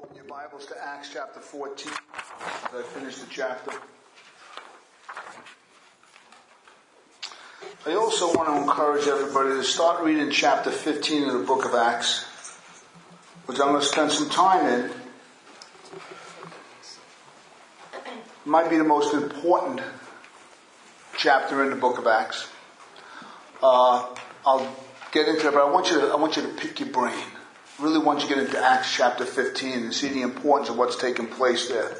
Open your Bibles to Acts chapter 14 as I finish the chapter. I also want to encourage everybody to start reading chapter 15 of the book of Acts, which I'm going to spend some time in. It might be the most important chapter in the book of Acts. Uh, I'll get into it, but I want you to, I want you to pick your brain really want you get into Acts chapter 15 and see the importance of what's taking place there.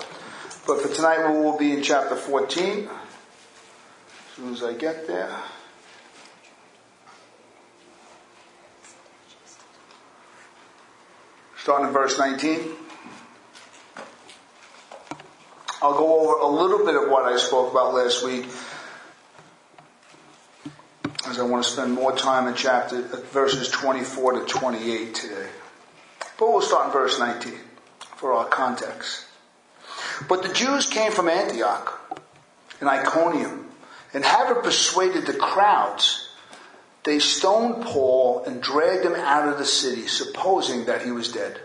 But for tonight, we will be in chapter 14. As soon as I get there. Starting in verse 19. I'll go over a little bit of what I spoke about last week as I want to spend more time in chapter verses 24 to 28 today. But we'll start in verse 19 for our context. But the Jews came from Antioch and Iconium, and having persuaded the crowds, they stoned Paul and dragged him out of the city, supposing that he was dead.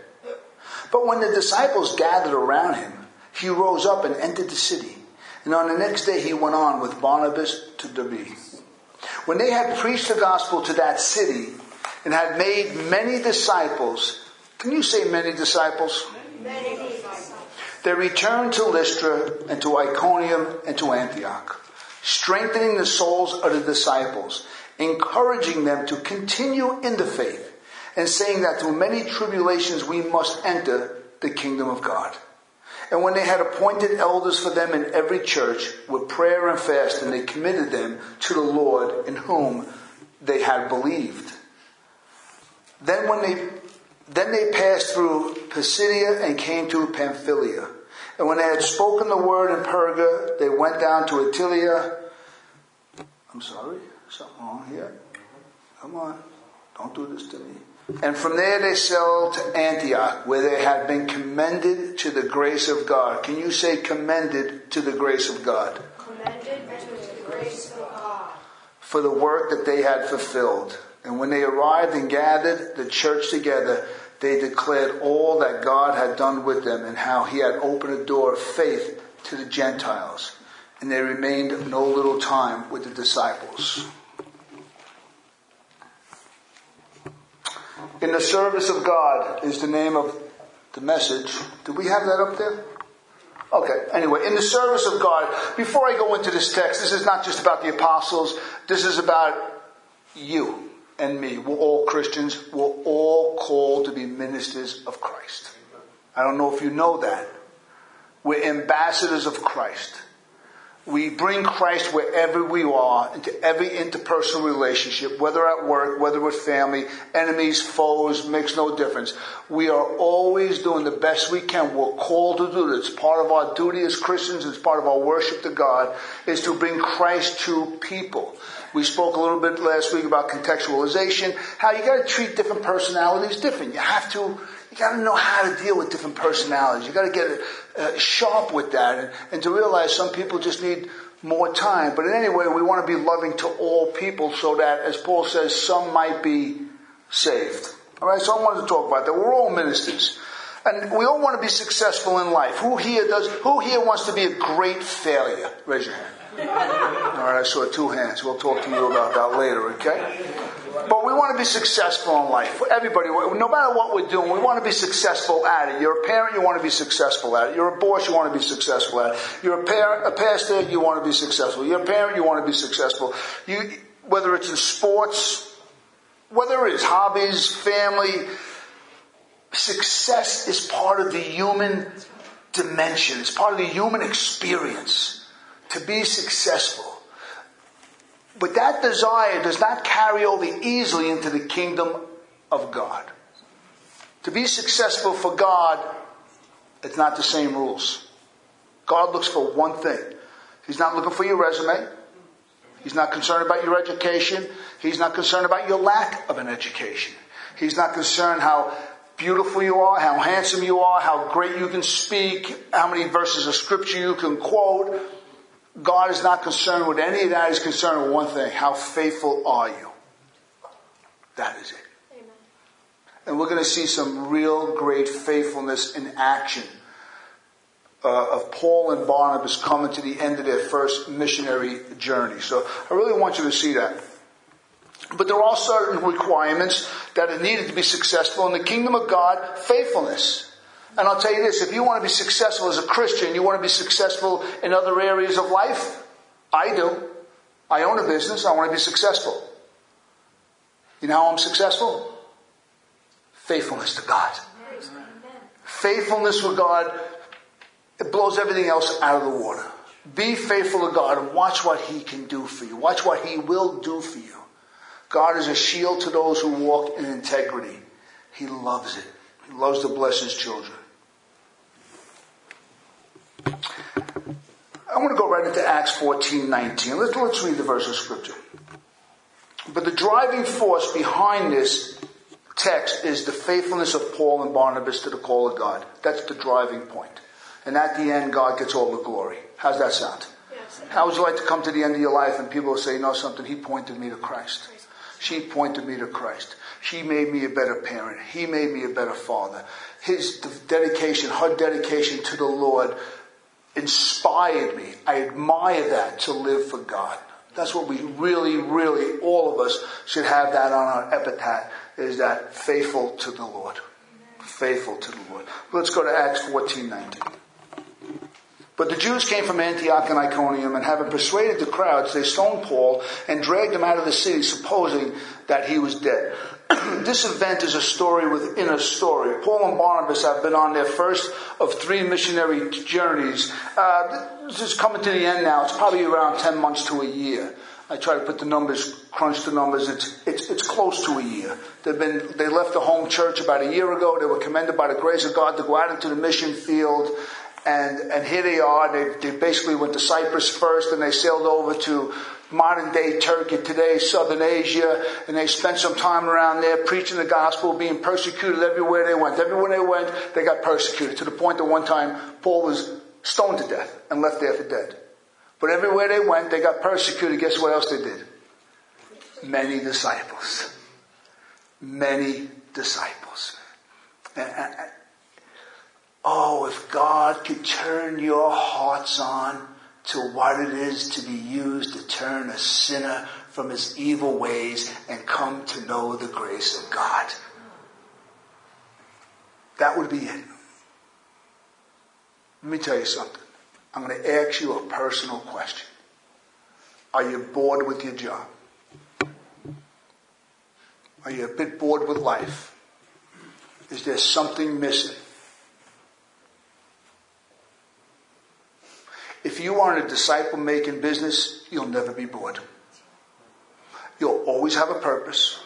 But when the disciples gathered around him, he rose up and entered the city. And on the next day he went on with Barnabas to Derbe. When they had preached the gospel to that city and had made many disciples, can you say many disciples? Many disciples. They returned to Lystra and to Iconium and to Antioch, strengthening the souls of the disciples, encouraging them to continue in the faith, and saying that through many tribulations we must enter the kingdom of God. And when they had appointed elders for them in every church with prayer and fasting, they committed them to the Lord in whom they had believed. Then when they then they passed through Pisidia and came to Pamphylia. And when they had spoken the word in Perga, they went down to Attalia. I'm sorry, something wrong here. Come on, don't do this to me. And from there they sailed to Antioch, where they had been commended to the grace of God. Can you say commended to the grace of God? Commended to the grace of God. For the work that they had fulfilled. And when they arrived and gathered the church together, they declared all that God had done with them and how he had opened a door of faith to the Gentiles. And they remained no little time with the disciples. In the service of God is the name of the message. Do we have that up there? Okay, anyway, in the service of God, before I go into this text, this is not just about the apostles, this is about you and me. We're all Christians, we're all called to be ministers of Christ. I don't know if you know that. We're ambassadors of Christ. We bring Christ wherever we are, into every interpersonal relationship, whether at work, whether with family, enemies, foes, makes no difference. We are always doing the best we can. We're called to do this. It's part of our duty as Christians, it's part of our worship to God, is to bring Christ to people. We spoke a little bit last week about contextualization, how you gotta treat different personalities different. You have to, you got to know how to deal with different personalities. You got to get uh, sharp with that, and, and, to realize some people just need more time. But in any way, we want to be loving to all people, so that, as Paul says, some might be saved. All right. So I wanted to talk about that. We're all ministers, and we all want to be successful in life. Who here does? Who here wants to be a great failure? Raise your hand. All right, I saw two hands. We'll talk to you about that later, okay? But we want to be successful in life. Everybody, no matter what we're doing, we want to be successful at it. You're a parent, you want to be successful at it. You're a boss, you want to be successful at it. You're a, parent, a pastor, you want to be successful. You're a parent, you want to be successful. You, whether it's in sports, whether it's hobbies, family, success is part of the human dimension. It's part of the human experience to be successful. But that desire does not carry over easily into the kingdom of God. To be successful for God, it's not the same rules. God looks for one thing. He's not looking for your resume. He's not concerned about your education. He's not concerned about your lack of an education. He's not concerned how beautiful you are, how handsome you are, how great you can speak, how many verses of scripture you can quote. God is not concerned with any of that. He's concerned with one thing. How faithful are you? That is it. Amen. And we're going to see some real great faithfulness in action uh, of Paul and Barnabas coming to the end of their first missionary journey. So I really want you to see that. But there are certain requirements that are needed to be successful in the kingdom of God, faithfulness. And I'll tell you this, if you want to be successful as a Christian, you want to be successful in other areas of life, I do. I own a business, I want to be successful. You know how I'm successful? Faithfulness to God. Faithfulness with God, it blows everything else out of the water. Be faithful to God and watch what He can do for you. Watch what He will do for you. God is a shield to those who walk in integrity. He loves it. He loves to bless His children. I want to go right into Acts 14, 19. Let's, let's read the verse of scripture. But the driving force behind this text is the faithfulness of Paul and Barnabas to the call of God. That's the driving point. And at the end, God gets all the glory. How's that sound? Yes. How would you like to come to the end of your life and people will say, you know something, he pointed me to Christ. She pointed me to Christ. She made me a better parent. He made me a better father. His dedication, her dedication to the Lord inspired me. I admire that to live for God. That's what we really, really, all of us should have that on our epitaph, is that faithful to the Lord. Faithful to the Lord. Let's go to Acts 14, 19. But the Jews came from Antioch and Iconium, and having persuaded the crowds, they stoned Paul and dragged him out of the city, supposing that he was dead. this event is a story within a story. Paul and Barnabas have been on their first of three missionary journeys. Uh, this is coming to the end now. It's probably around 10 months to a year. I try to put the numbers, crunch the numbers. It's, it's, it's close to a year. They've been, they left the home church about a year ago. They were commended by the grace of God to go out into the mission field and, and here they are. They, they basically went to Cyprus first and they sailed over to modern day Turkey, today southern Asia, and they spent some time around there preaching the gospel, being persecuted everywhere they went. Everywhere they went, they got persecuted to the point that one time Paul was stoned to death and left there for dead. But everywhere they went, they got persecuted. Guess what else they did? Many disciples. Many disciples. And, and, Oh, if God could turn your hearts on to what it is to be used to turn a sinner from his evil ways and come to know the grace of God. That would be it. Let me tell you something. I'm going to ask you a personal question. Are you bored with your job? Are you a bit bored with life? Is there something missing? If you are in a disciple making business, you'll never be bored. You'll always have a purpose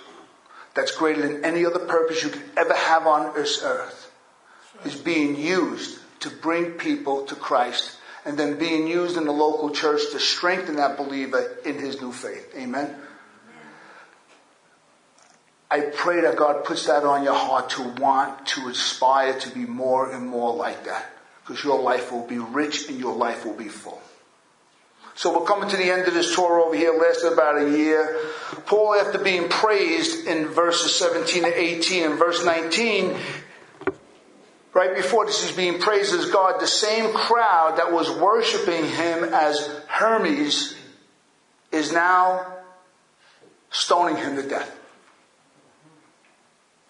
that's greater than any other purpose you could ever have on this earth. Is being used to bring people to Christ and then being used in the local church to strengthen that believer in his new faith. Amen. I pray that God puts that on your heart to want to aspire to be more and more like that because your life will be rich and your life will be full. So we're coming to the end of this tour over here, lasted about a year. Paul, after being praised in verses 17 to 18 and verse 19, right before this is being praised as God, the same crowd that was worshiping him as Hermes is now stoning him to death.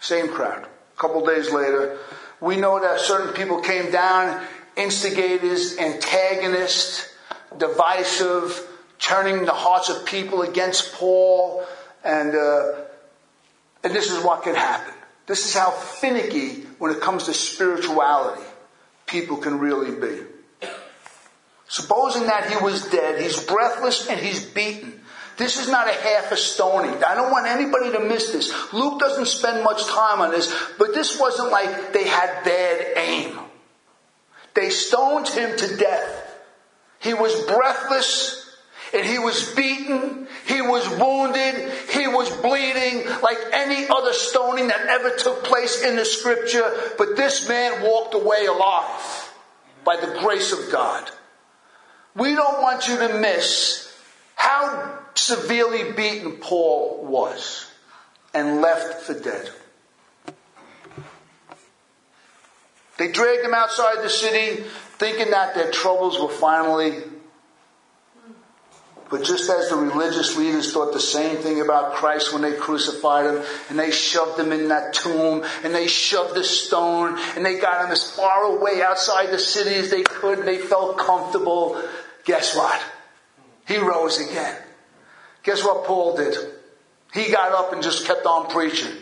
Same crowd. A couple days later, we know that certain people came down, instigators, antagonists, divisive, turning the hearts of people against Paul, and uh, and this is what can happen. This is how finicky, when it comes to spirituality, people can really be. Supposing that he was dead, he's breathless and he's beaten. This is not a half a stoning. I don't want anybody to miss this. Luke doesn't spend much time on this, but this wasn't like they had bad aim. They stoned him to death. He was breathless and he was beaten. He was wounded. He was bleeding like any other stoning that ever took place in the scripture. But this man walked away alive by the grace of God. We don't want you to miss how severely beaten Paul was and left for dead. They dragged him outside the city, thinking that their troubles were finally. But just as the religious leaders thought the same thing about Christ when they crucified him, and they shoved him in that tomb, and they shoved the stone, and they got him as far away outside the city as they could, and they felt comfortable, guess what? He rose again. Guess what Paul did? He got up and just kept on preaching.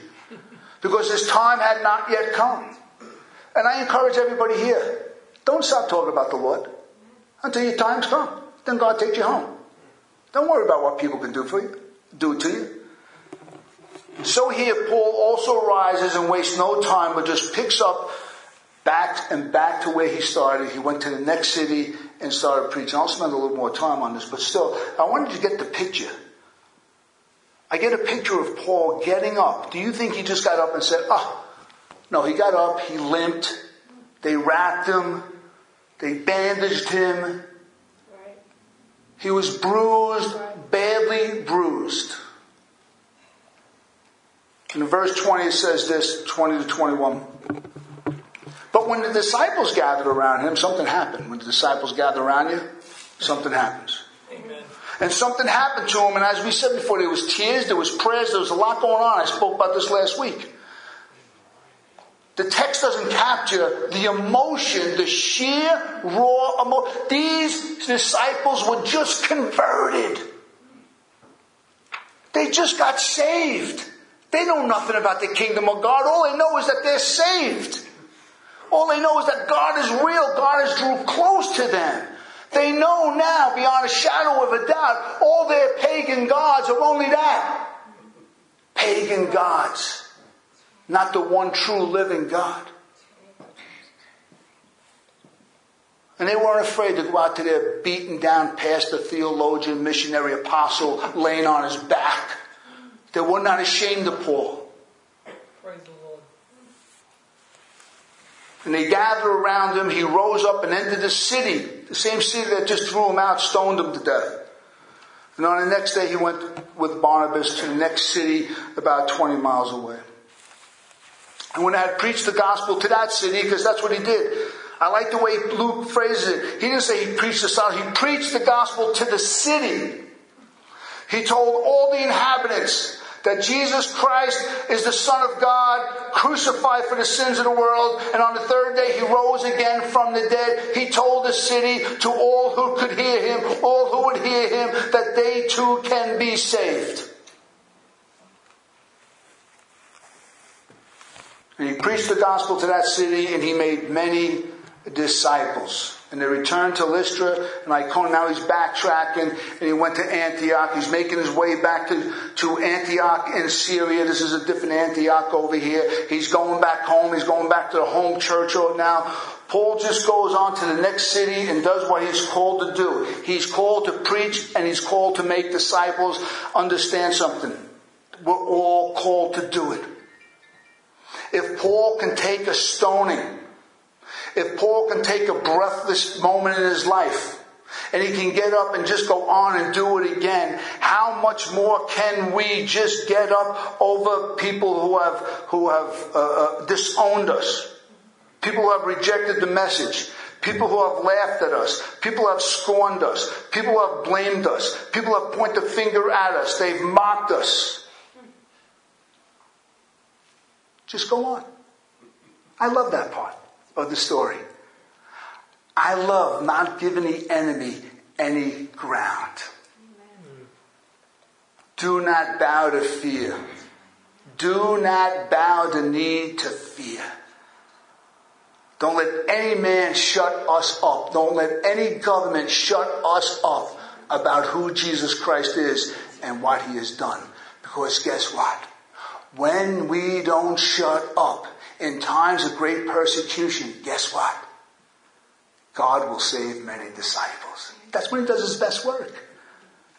Because his time had not yet come. And I encourage everybody here, don't stop talking about the Lord until your time's come. Then God takes you home. Don't worry about what people can do for you, do to you. So here, Paul also rises and wastes no time, but just picks up back and back to where he started. He went to the next city and started preaching. I'll spend a little more time on this, but still, I wanted to get the picture. I get a picture of Paul getting up. Do you think he just got up and said, oh, no, he got up, he limped, they wrapped him, they bandaged him. He was bruised, badly bruised. In verse 20 it says this, 20 to 21. But when the disciples gathered around him, something happened. When the disciples gather around you, something happens. And something happened to him, and as we said before, there was tears, there was prayers, there was a lot going on. I spoke about this last week. The text doesn't capture the emotion, the sheer raw emotion. These disciples were just converted. They just got saved. They know nothing about the kingdom of God. All they know is that they're saved. All they know is that God is real. God has drew close to them. They know now, beyond a shadow of a doubt, all their pagan gods are only that. Pagan gods not the one true living God. And they weren't afraid to go out to their beaten down pastor, theologian, missionary, apostle, laying on his back. They were not ashamed of Paul. Praise the Lord. And they gathered around him. He rose up and entered the city, the same city that just threw him out, stoned him to death. And on the next day, he went with Barnabas to the next city about 20 miles away. And when I had preached the gospel to that city, because that's what he did. I like the way Luke phrases it. He didn't say he preached the sound, he preached the gospel to the city. He told all the inhabitants that Jesus Christ is the Son of God, crucified for the sins of the world, and on the third day he rose again from the dead. He told the city to all who could hear him, all who would hear him, that they too can be saved. And he preached the gospel to that city and he made many disciples. And they returned to Lystra and Iconium. Now he's backtracking and he went to Antioch. He's making his way back to, to Antioch in Syria. This is a different Antioch over here. He's going back home. He's going back to the home church now. Paul just goes on to the next city and does what he's called to do. He's called to preach and he's called to make disciples. Understand something. We're all called to do it. If Paul can take a stoning, if Paul can take a breathless moment in his life, and he can get up and just go on and do it again. How much more can we just get up over people who have who have uh, uh, disowned us, people who have rejected the message, people who have laughed at us, people who have scorned us, people who have blamed us, people who have pointed the finger at us, they've mocked us. Just go on. I love that part of the story. I love not giving the enemy any ground. Do not bow to fear. Do not bow the knee to fear. Don't let any man shut us up. Don't let any government shut us up about who Jesus Christ is and what he has done. Because guess what? When we don't shut up in times of great persecution, guess what? God will save many disciples. That's when he does his best work.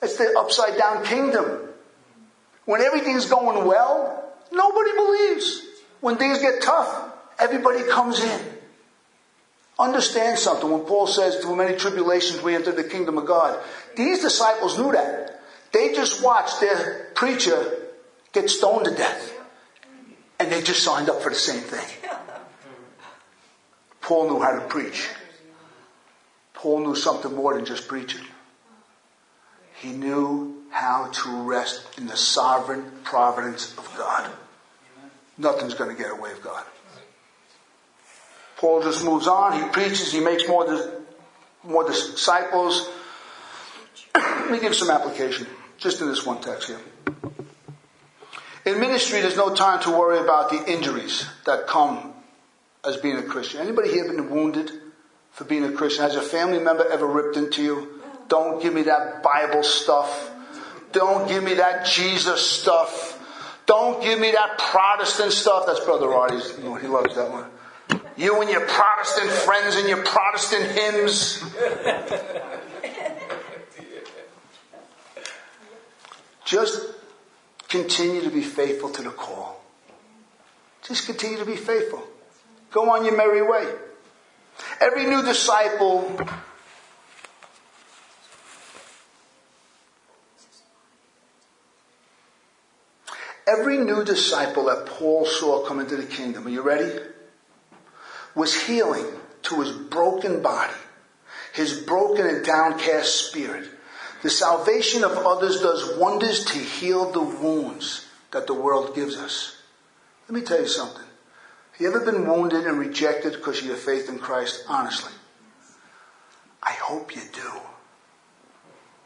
It's the upside down kingdom. When everything's going well, nobody believes. When things get tough, everybody comes in. Understand something when Paul says, through many tribulations we enter the kingdom of God. These disciples knew that. They just watched their preacher get stoned to death. And they just signed up for the same thing. Paul knew how to preach. Paul knew something more than just preaching. He knew how to rest in the sovereign providence of God. Nothing's going to get away with God. Paul just moves on. He preaches. He makes more, more disciples. Let me give some application just in this one text here. In ministry, there's no time to worry about the injuries that come as being a Christian. Anybody here been wounded for being a Christian? Has a family member ever ripped into you? Don't give me that Bible stuff. Don't give me that Jesus stuff. Don't give me that Protestant stuff. That's Brother know, he loves that one. You and your Protestant friends and your Protestant hymns. Just continue to be faithful to the call. Just continue to be faithful. Go on your merry way. Every new disciple Every new disciple that Paul saw come into the kingdom, are you ready? Was healing to his broken body, his broken and downcast spirit. The salvation of others does wonders to heal the wounds that the world gives us. Let me tell you something. Have you ever been wounded and rejected because of your faith in Christ? Honestly. I hope you do.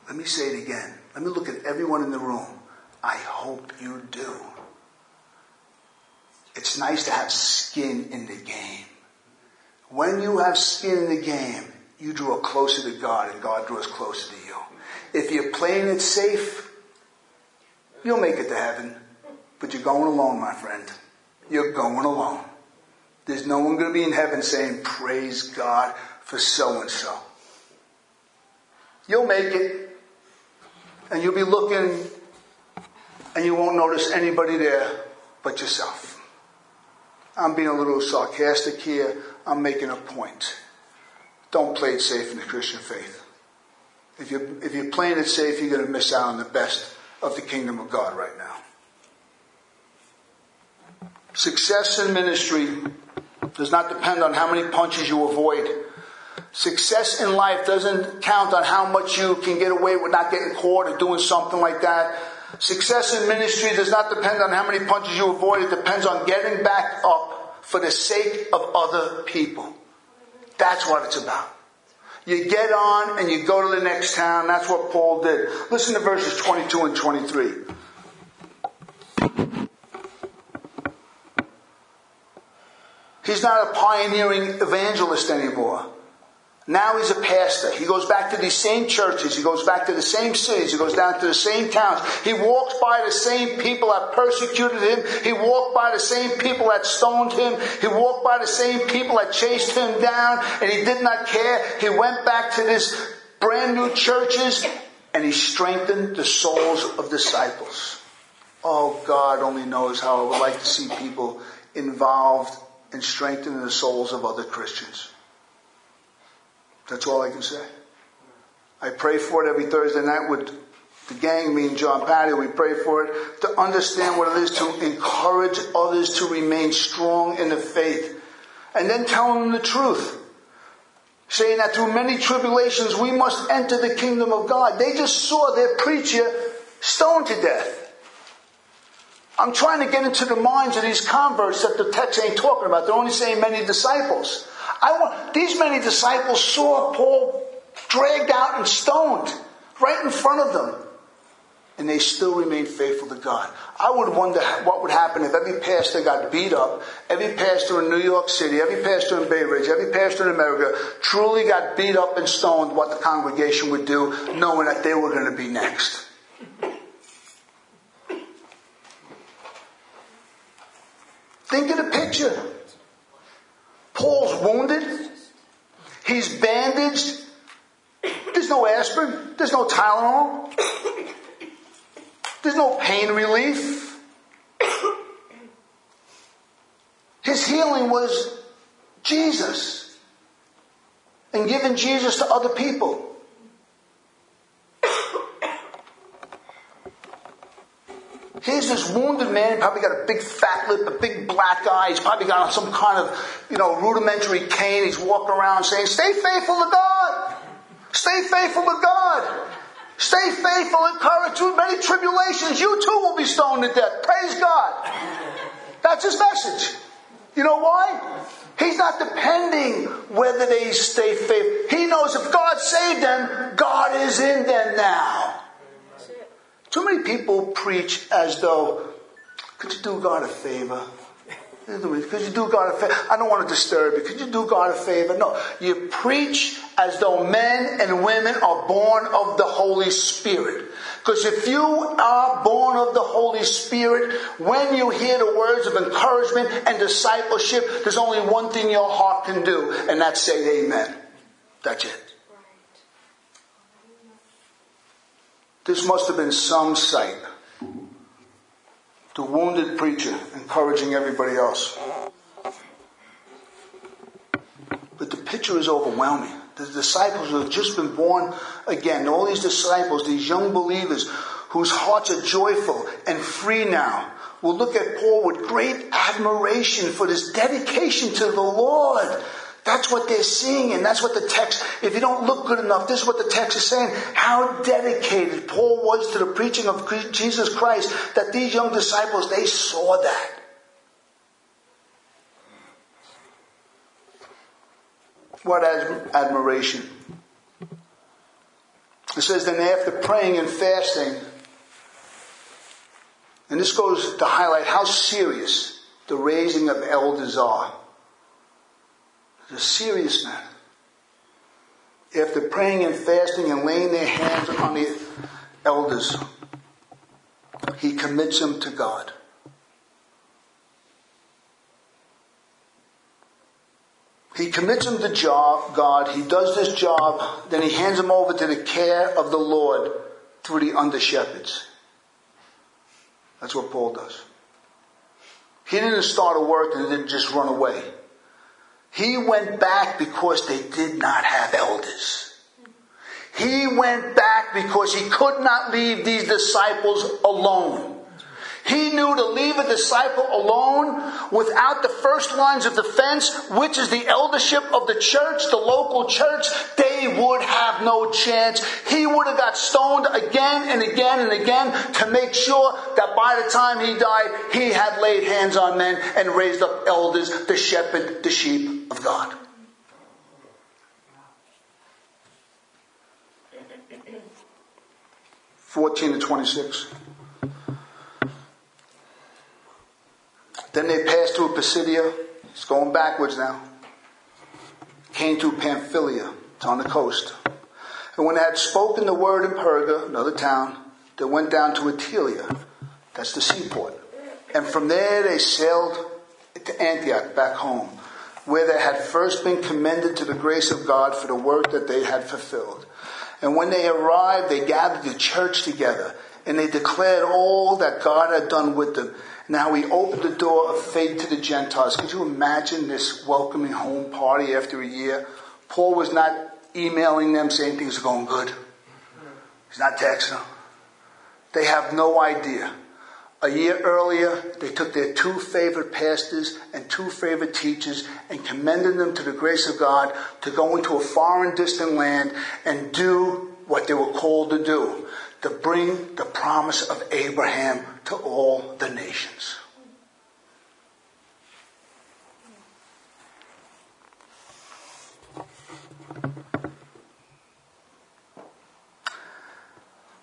Let me say it again. Let me look at everyone in the room. I hope you do. It's nice to have skin in the game. When you have skin in the game, you draw closer to God and God draws closer to you. If you're playing it safe, you'll make it to heaven. But you're going alone, my friend. You're going alone. There's no one going to be in heaven saying, Praise God for so and so. You'll make it. And you'll be looking and you won't notice anybody there but yourself. I'm being a little sarcastic here. I'm making a point. Don't play it safe in the Christian faith. If you're, if you're playing it safe, you're going to miss out on the best of the kingdom of God right now. Success in ministry does not depend on how many punches you avoid. Success in life doesn't count on how much you can get away with not getting caught or doing something like that. Success in ministry does not depend on how many punches you avoid. It depends on getting back up for the sake of other people. That's what it's about. You get on and you go to the next town. That's what Paul did. Listen to verses 22 and 23. He's not a pioneering evangelist anymore. Now he's a pastor. He goes back to these same churches. He goes back to the same cities. He goes down to the same towns. He walks by the same people that persecuted him. He walked by the same people that stoned him. He walked by the same people that chased him down and he did not care. He went back to this brand new churches and he strengthened the souls of disciples. Oh, God only knows how I would like to see people involved in strengthening the souls of other Christians. That's all I can say. I pray for it every Thursday night with the gang, me and John Patty. We pray for it to understand what it is to encourage others to remain strong in the faith. And then tell them the truth. Saying that through many tribulations we must enter the kingdom of God. They just saw their preacher stoned to death. I'm trying to get into the minds of these converts that the text ain't talking about. They're only saying many disciples. I want, these many disciples saw Paul dragged out and stoned right in front of them. And they still remained faithful to God. I would wonder what would happen if every pastor got beat up, every pastor in New York City, every pastor in Bay Ridge, every pastor in America truly got beat up and stoned, what the congregation would do, knowing that they were going to be next. Think of the picture. Paul's wounded. He's bandaged. There's no aspirin. There's no Tylenol. There's no pain relief. His healing was Jesus and giving Jesus to other people. His this wounded man. Probably got a big fat lip, a big black eye. He's probably got some kind of, you know, rudimentary cane. He's walking around saying, stay faithful to God. Stay faithful to God. Stay faithful and courage through many tribulations. You too will be stoned to death. Praise God. That's his message. You know why? He's not depending whether they stay faithful. He knows if God saved them, God is in them now. Too many people preach as though, could you do God a favor? Could you do God a favor? I don't want to disturb you. Could you do God a favor? No. You preach as though men and women are born of the Holy Spirit. Because if you are born of the Holy Spirit, when you hear the words of encouragement and discipleship, there's only one thing your heart can do, and that's say amen. That's it. This must have been some sight. The wounded preacher encouraging everybody else. But the picture is overwhelming. The disciples who have just been born again, all these disciples, these young believers whose hearts are joyful and free now, will look at Paul with great admiration for this dedication to the Lord that's what they're seeing, and that's what the text, if you don't look good enough, this is what the text is saying. How dedicated Paul was to the preaching of Jesus Christ that these young disciples, they saw that. What admiration. It says, then after praying and fasting, and this goes to highlight how serious the raising of elders are. A serious matter. After praying and fasting and laying their hands on the elders, he commits them to God. He commits them to job, God. He does this job. Then he hands them over to the care of the Lord through the under shepherds. That's what Paul does. He didn't start a work and didn't just run away. He went back because they did not have elders. He went back because he could not leave these disciples alone. He knew to leave a disciple alone without the first lines of defense, which is the eldership of the church, the local church, they would have no chance. He would have got stoned again and again and again to make sure that by the time he died, he had laid hands on men and raised up elders to shepherd the sheep of God. Fourteen to twenty-six. Then they passed through Pisidia. It's going backwards now. Came to Pamphylia. It's on the coast. And when they had spoken the word in Perga, another town, they went down to Attalia. That's the seaport. And from there they sailed to Antioch, back home, where they had first been commended to the grace of God for the work that they had fulfilled. And when they arrived, they gathered the church together and they declared all that God had done with them now he opened the door of faith to the Gentiles. Could you imagine this welcoming home party after a year? Paul was not emailing them saying things are going good. He's not texting them. They have no idea. A year earlier, they took their two favorite pastors and two favorite teachers and commended them to the grace of God to go into a foreign distant land and do what they were called to do to bring the promise of Abraham to all the nations.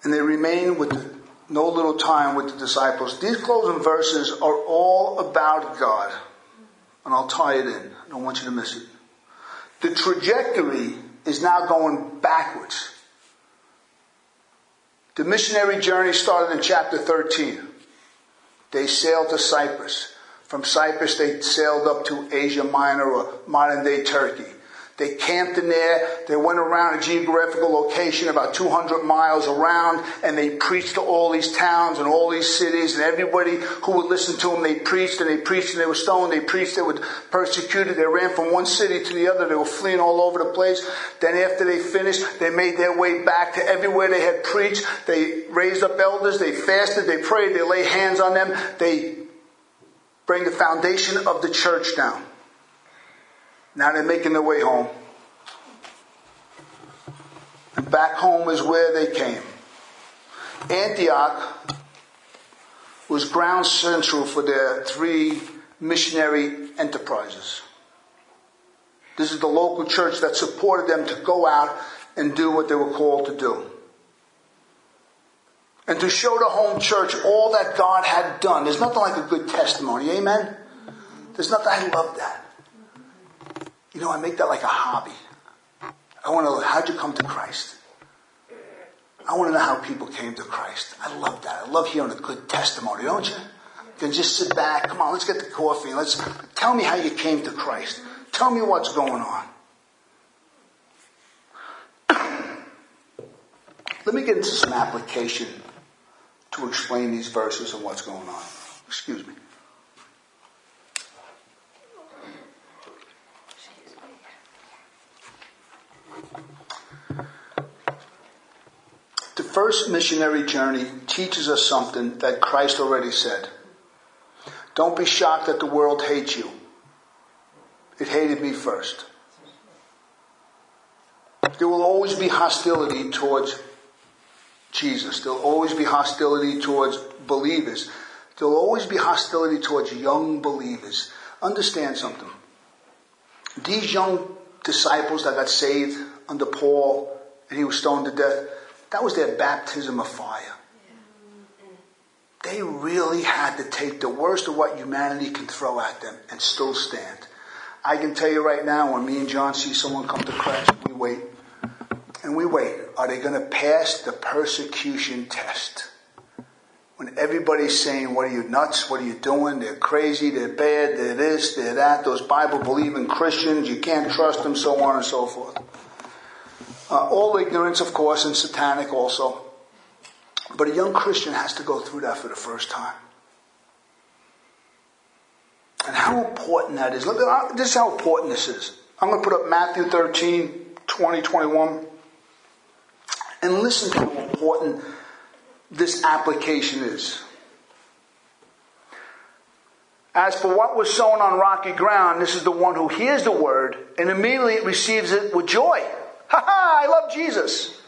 And they remain with the, no little time with the disciples. These closing verses are all about God. And I'll tie it in. I don't want you to miss it. The trajectory is now going backwards. The missionary journey started in chapter 13. They sailed to Cyprus. From Cyprus, they sailed up to Asia Minor or modern day Turkey. They camped in there. They went around a geographical location about 200 miles around and they preached to all these towns and all these cities and everybody who would listen to them, they preached and they preached and they were stoned. They preached, they were persecuted. They ran from one city to the other. They were fleeing all over the place. Then after they finished, they made their way back to everywhere they had preached. They raised up elders. They fasted. They prayed. They laid hands on them. They bring the foundation of the church down. Now they're making their way home. And back home is where they came. Antioch was ground central for their three missionary enterprises. This is the local church that supported them to go out and do what they were called to do. And to show the home church all that God had done. There's nothing like a good testimony. Amen? There's nothing, I love that. You know, I make that like a hobby. I want to know how'd you come to Christ? I want to know how people came to Christ. I love that. I love hearing a good testimony, don't you? You can just sit back. Come on, let's get the coffee. Let's tell me how you came to Christ. Tell me what's going on. Let me get into some application to explain these verses and what's going on. Excuse me. First missionary journey teaches us something that Christ already said. Don't be shocked that the world hates you. It hated me first. There will always be hostility towards Jesus. There'll always be hostility towards believers. There'll always be hostility towards young believers. Understand something. These young disciples that got saved under Paul and he was stoned to death, that was their baptism of fire. They really had to take the worst of what humanity can throw at them and still stand. I can tell you right now, when me and John see someone come to Christ, we wait. And we wait. Are they going to pass the persecution test? When everybody's saying, what are you nuts? What are you doing? They're crazy. They're bad. They're this. They're that. Those Bible believing Christians. You can't trust them. So on and so forth. Uh, all ignorance, of course, and satanic also. But a young Christian has to go through that for the first time. And how important that is. Look, uh, this is how important this is. I'm going to put up Matthew 13, 20, 21. And listen to how important this application is. As for what was sown on rocky ground, this is the one who hears the word and immediately receives it with joy. Ha ha, I love Jesus.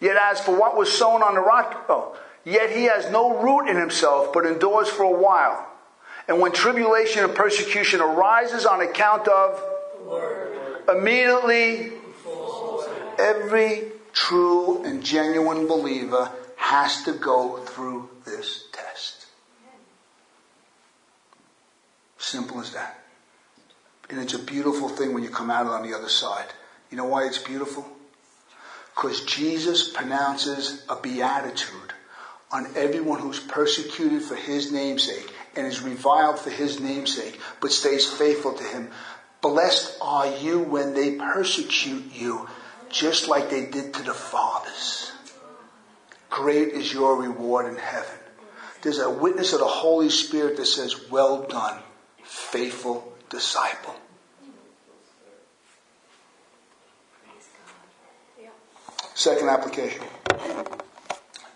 Yet as for what was sown on the rock, oh, yet he has no root in himself, but endures for a while. And when tribulation and persecution arises on account of, immediately, every true and genuine believer has to go through this test. Simple as that. And it's a beautiful thing when you come out on the other side. You know why it's beautiful? Because Jesus pronounces a beatitude on everyone who's persecuted for his namesake and is reviled for his namesake, but stays faithful to him. Blessed are you when they persecute you, just like they did to the fathers. Great is your reward in heaven. There's a witness of the Holy Spirit that says, Well done, faithful disciple. Second application.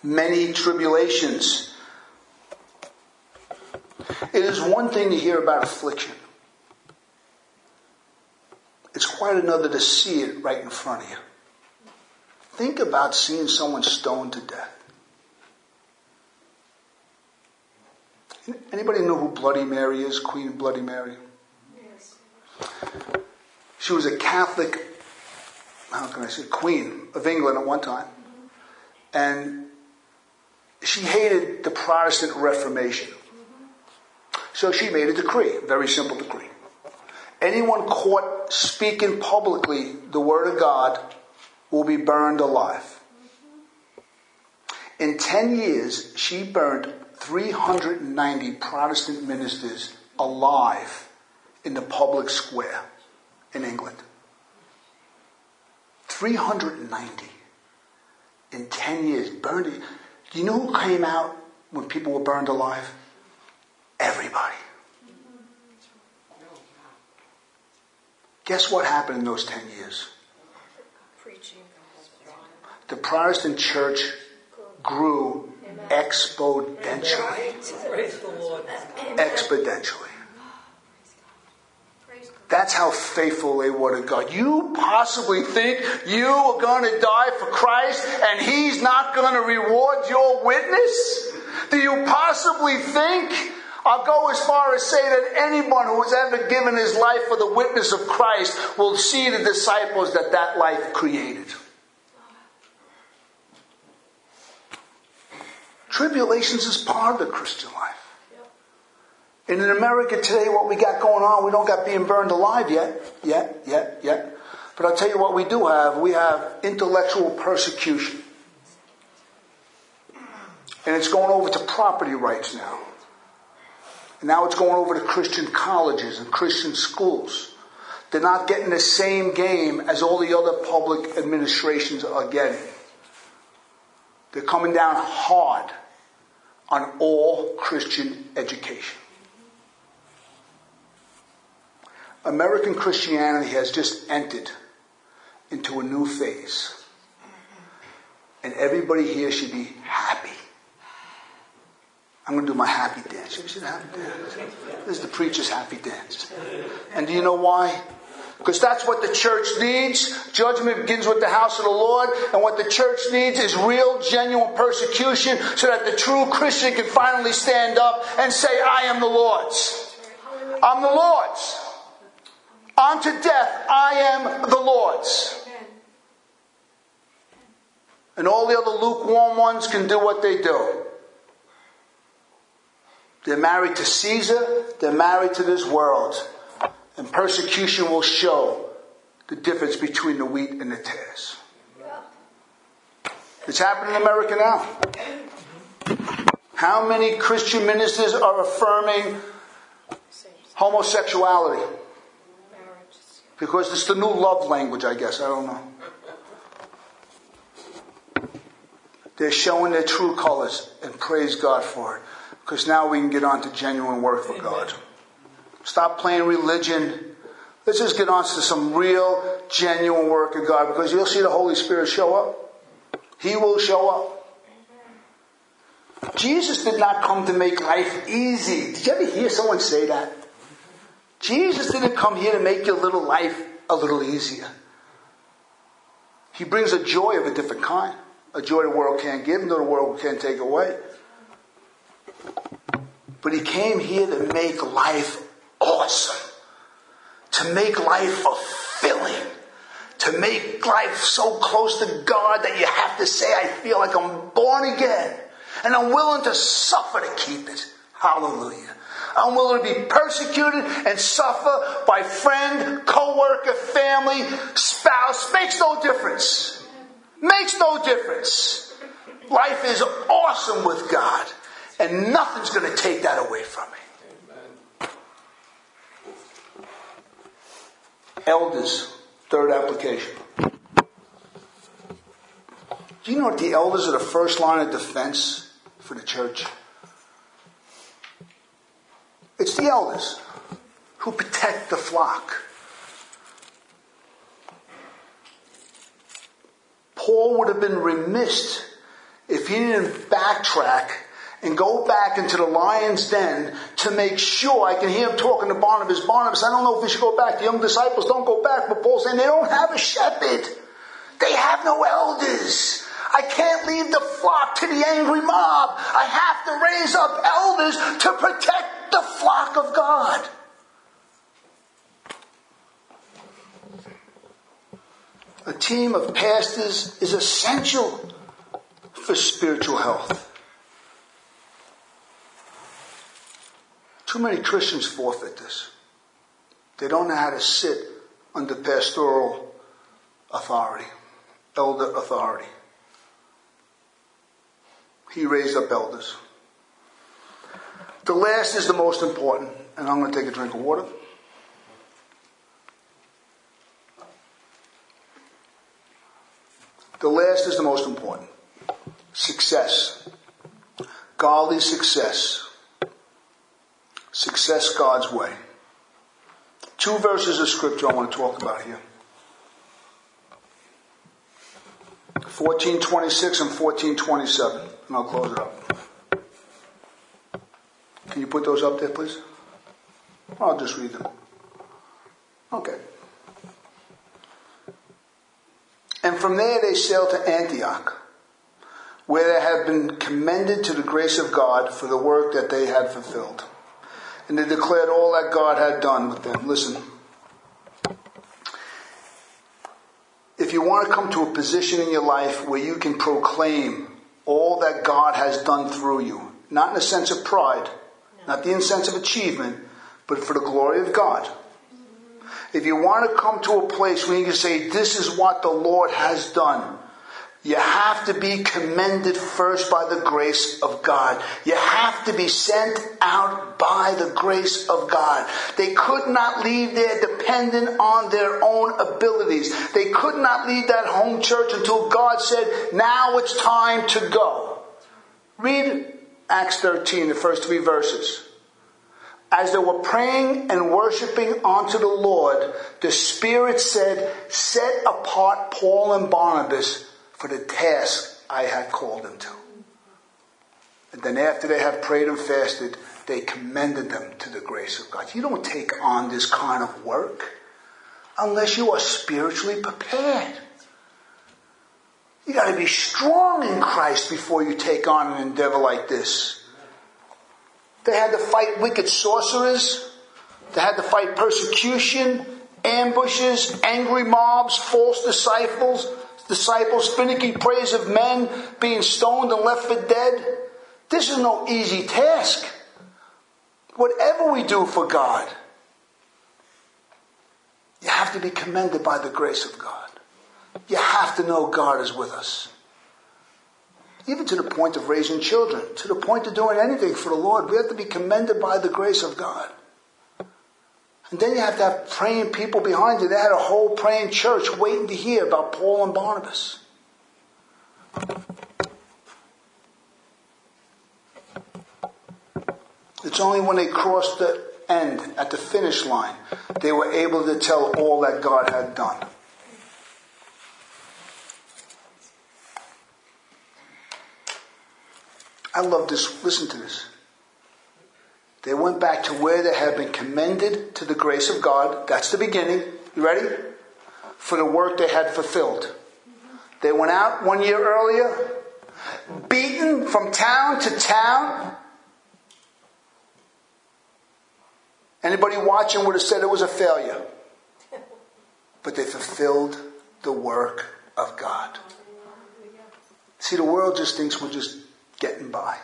Many tribulations. It is one thing to hear about affliction. It's quite another to see it right in front of you. Think about seeing someone stoned to death. Anybody know who Bloody Mary is? Queen Bloody Mary? Yes. She was a Catholic, how can I say, queen of England at one time. And she hated the Protestant Reformation. So she made a decree, a very simple decree. Anyone caught speaking publicly the word of God will be burned alive. In 10 years, she burned 390 Protestant ministers alive in the public square in England. 390 in 10 years. Burned. Do you know who came out when people were burned alive? Everybody. Guess what happened in those 10 years? The Protestant church grew exponentially. Praise the Lord. Exponentially. That's how faithful they were to God. You possibly think you are going to die for Christ and He's not going to reward your witness? Do you possibly think? I'll go as far as say that anyone who has ever given his life for the witness of Christ will see the disciples that that life created. Tribulations is part of the Christian life. And in America today, what we got going on, we don't got being burned alive yet, yet, yet, yet. But I'll tell you what we do have. We have intellectual persecution. And it's going over to property rights now. And now it's going over to Christian colleges and Christian schools. They're not getting the same game as all the other public administrations are getting. They're coming down hard on all Christian education. American Christianity has just entered into a new phase. And everybody here should be happy. I'm going to do my happy dance. You dance? This is the preacher's happy dance. And do you know why? Because that's what the church needs. Judgment begins with the house of the Lord. And what the church needs is real, genuine persecution so that the true Christian can finally stand up and say, I am the Lord's. I'm the Lord's. Unto death, I am the Lord's. And all the other lukewarm ones can do what they do. They're married to Caesar, they're married to this world. And persecution will show the difference between the wheat and the tares. It's happening in America now. How many Christian ministers are affirming homosexuality? Because it's the new love language, I guess. I don't know. They're showing their true colors and praise God for it. Because now we can get on to genuine work for God. Stop playing religion. Let's just get on to some real, genuine work of God because you'll see the Holy Spirit show up. He will show up. Jesus did not come to make life easy. Did you ever hear someone say that? Jesus didn't come here to make your little life a little easier. He brings a joy of a different kind. A joy the world can't give, nor the world can't take away. But he came here to make life awesome. To make life fulfilling. To make life so close to God that you have to say, I feel like I'm born again. And I'm willing to suffer to keep it. Hallelujah. I'm willing to be persecuted and suffer by friend, co-worker, family, spouse. Makes no difference. Makes no difference. Life is awesome with God. And nothing's going to take that away from me. Elders, third application. Do you know what the elders are the first line of defense for the church? It's the elders who protect the flock. Paul would have been remiss if he didn't backtrack and go back into the lion's den to make sure I can hear him talking to Barnabas. Barnabas, I don't know if we should go back. The young disciples don't go back, but Paul's saying they don't have a shepherd. They have no elders. I can't leave the flock to the angry mob. I have to raise up elders to protect the flock of God. A team of pastors is essential for spiritual health. Too many Christians forfeit this. They don't know how to sit under pastoral authority, elder authority. He raised up elders. The last is the most important, and I'm going to take a drink of water. The last is the most important success. Godly success. Success God's way. Two verses of scripture I want to talk about here. 1426 and 1427. And I'll close it up. Can you put those up there, please? I'll just read them. Okay. And from there they sailed to Antioch, where they had been commended to the grace of God for the work that they had fulfilled. And they declared all that God had done with them. Listen. If you want to come to a position in your life where you can proclaim all that God has done through you, not in a sense of pride, not the sense of achievement, but for the glory of God. If you want to come to a place where you can say, this is what the Lord has done, you have to be commended first by the grace of God. You have to be sent out by the grace of God. They could not leave there dependent on their own abilities. They could not leave that home church until God said, now it's time to go. Read Acts 13, the first three verses. As they were praying and worshiping unto the Lord, the Spirit said, Set apart Paul and Barnabas for the task I have called them to. And then after they had prayed and fasted, they commended them to the grace of God. You don't take on this kind of work unless you are spiritually prepared. You got to be strong in Christ before you take on an endeavor like this. They had to fight wicked sorcerers. They had to fight persecution, ambushes, angry mobs, false disciples, disciples, finicky praise of men, being stoned and left for dead. This is no easy task. Whatever we do for God, you have to be commended by the grace of God. You have to know God is with us. Even to the point of raising children, to the point of doing anything for the Lord, we have to be commended by the grace of God. And then you have to have praying people behind you. They had a whole praying church waiting to hear about Paul and Barnabas. It's only when they crossed the end, at the finish line, they were able to tell all that God had done. I love this. Listen to this. They went back to where they had been commended to the grace of God. That's the beginning. You ready? For the work they had fulfilled. They went out one year earlier, beaten from town to town. Anybody watching would have said it was a failure. But they fulfilled the work of God. See, the world just thinks we're just getting by.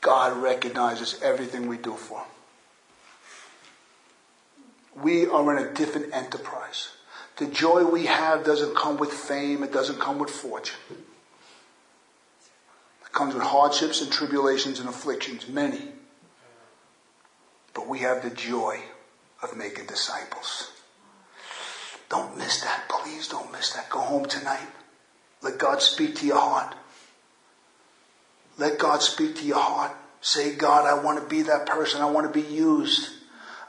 God recognizes everything we do for him. We are in a different enterprise. The joy we have doesn't come with fame, it doesn't come with fortune. It comes with hardships and tribulations and afflictions, many. But we have the joy of making disciples. Don't miss that. Please don't miss that. Go home tonight. Let God speak to your heart. Let God speak to your heart. Say, God, I want to be that person. I want to be used.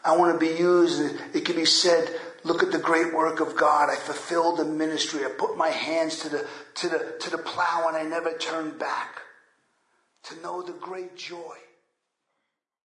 I want to be used. It can be said, look at the great work of God. I fulfilled the ministry. I put my hands to the, to the, to the plow and I never turned back. To know the great joy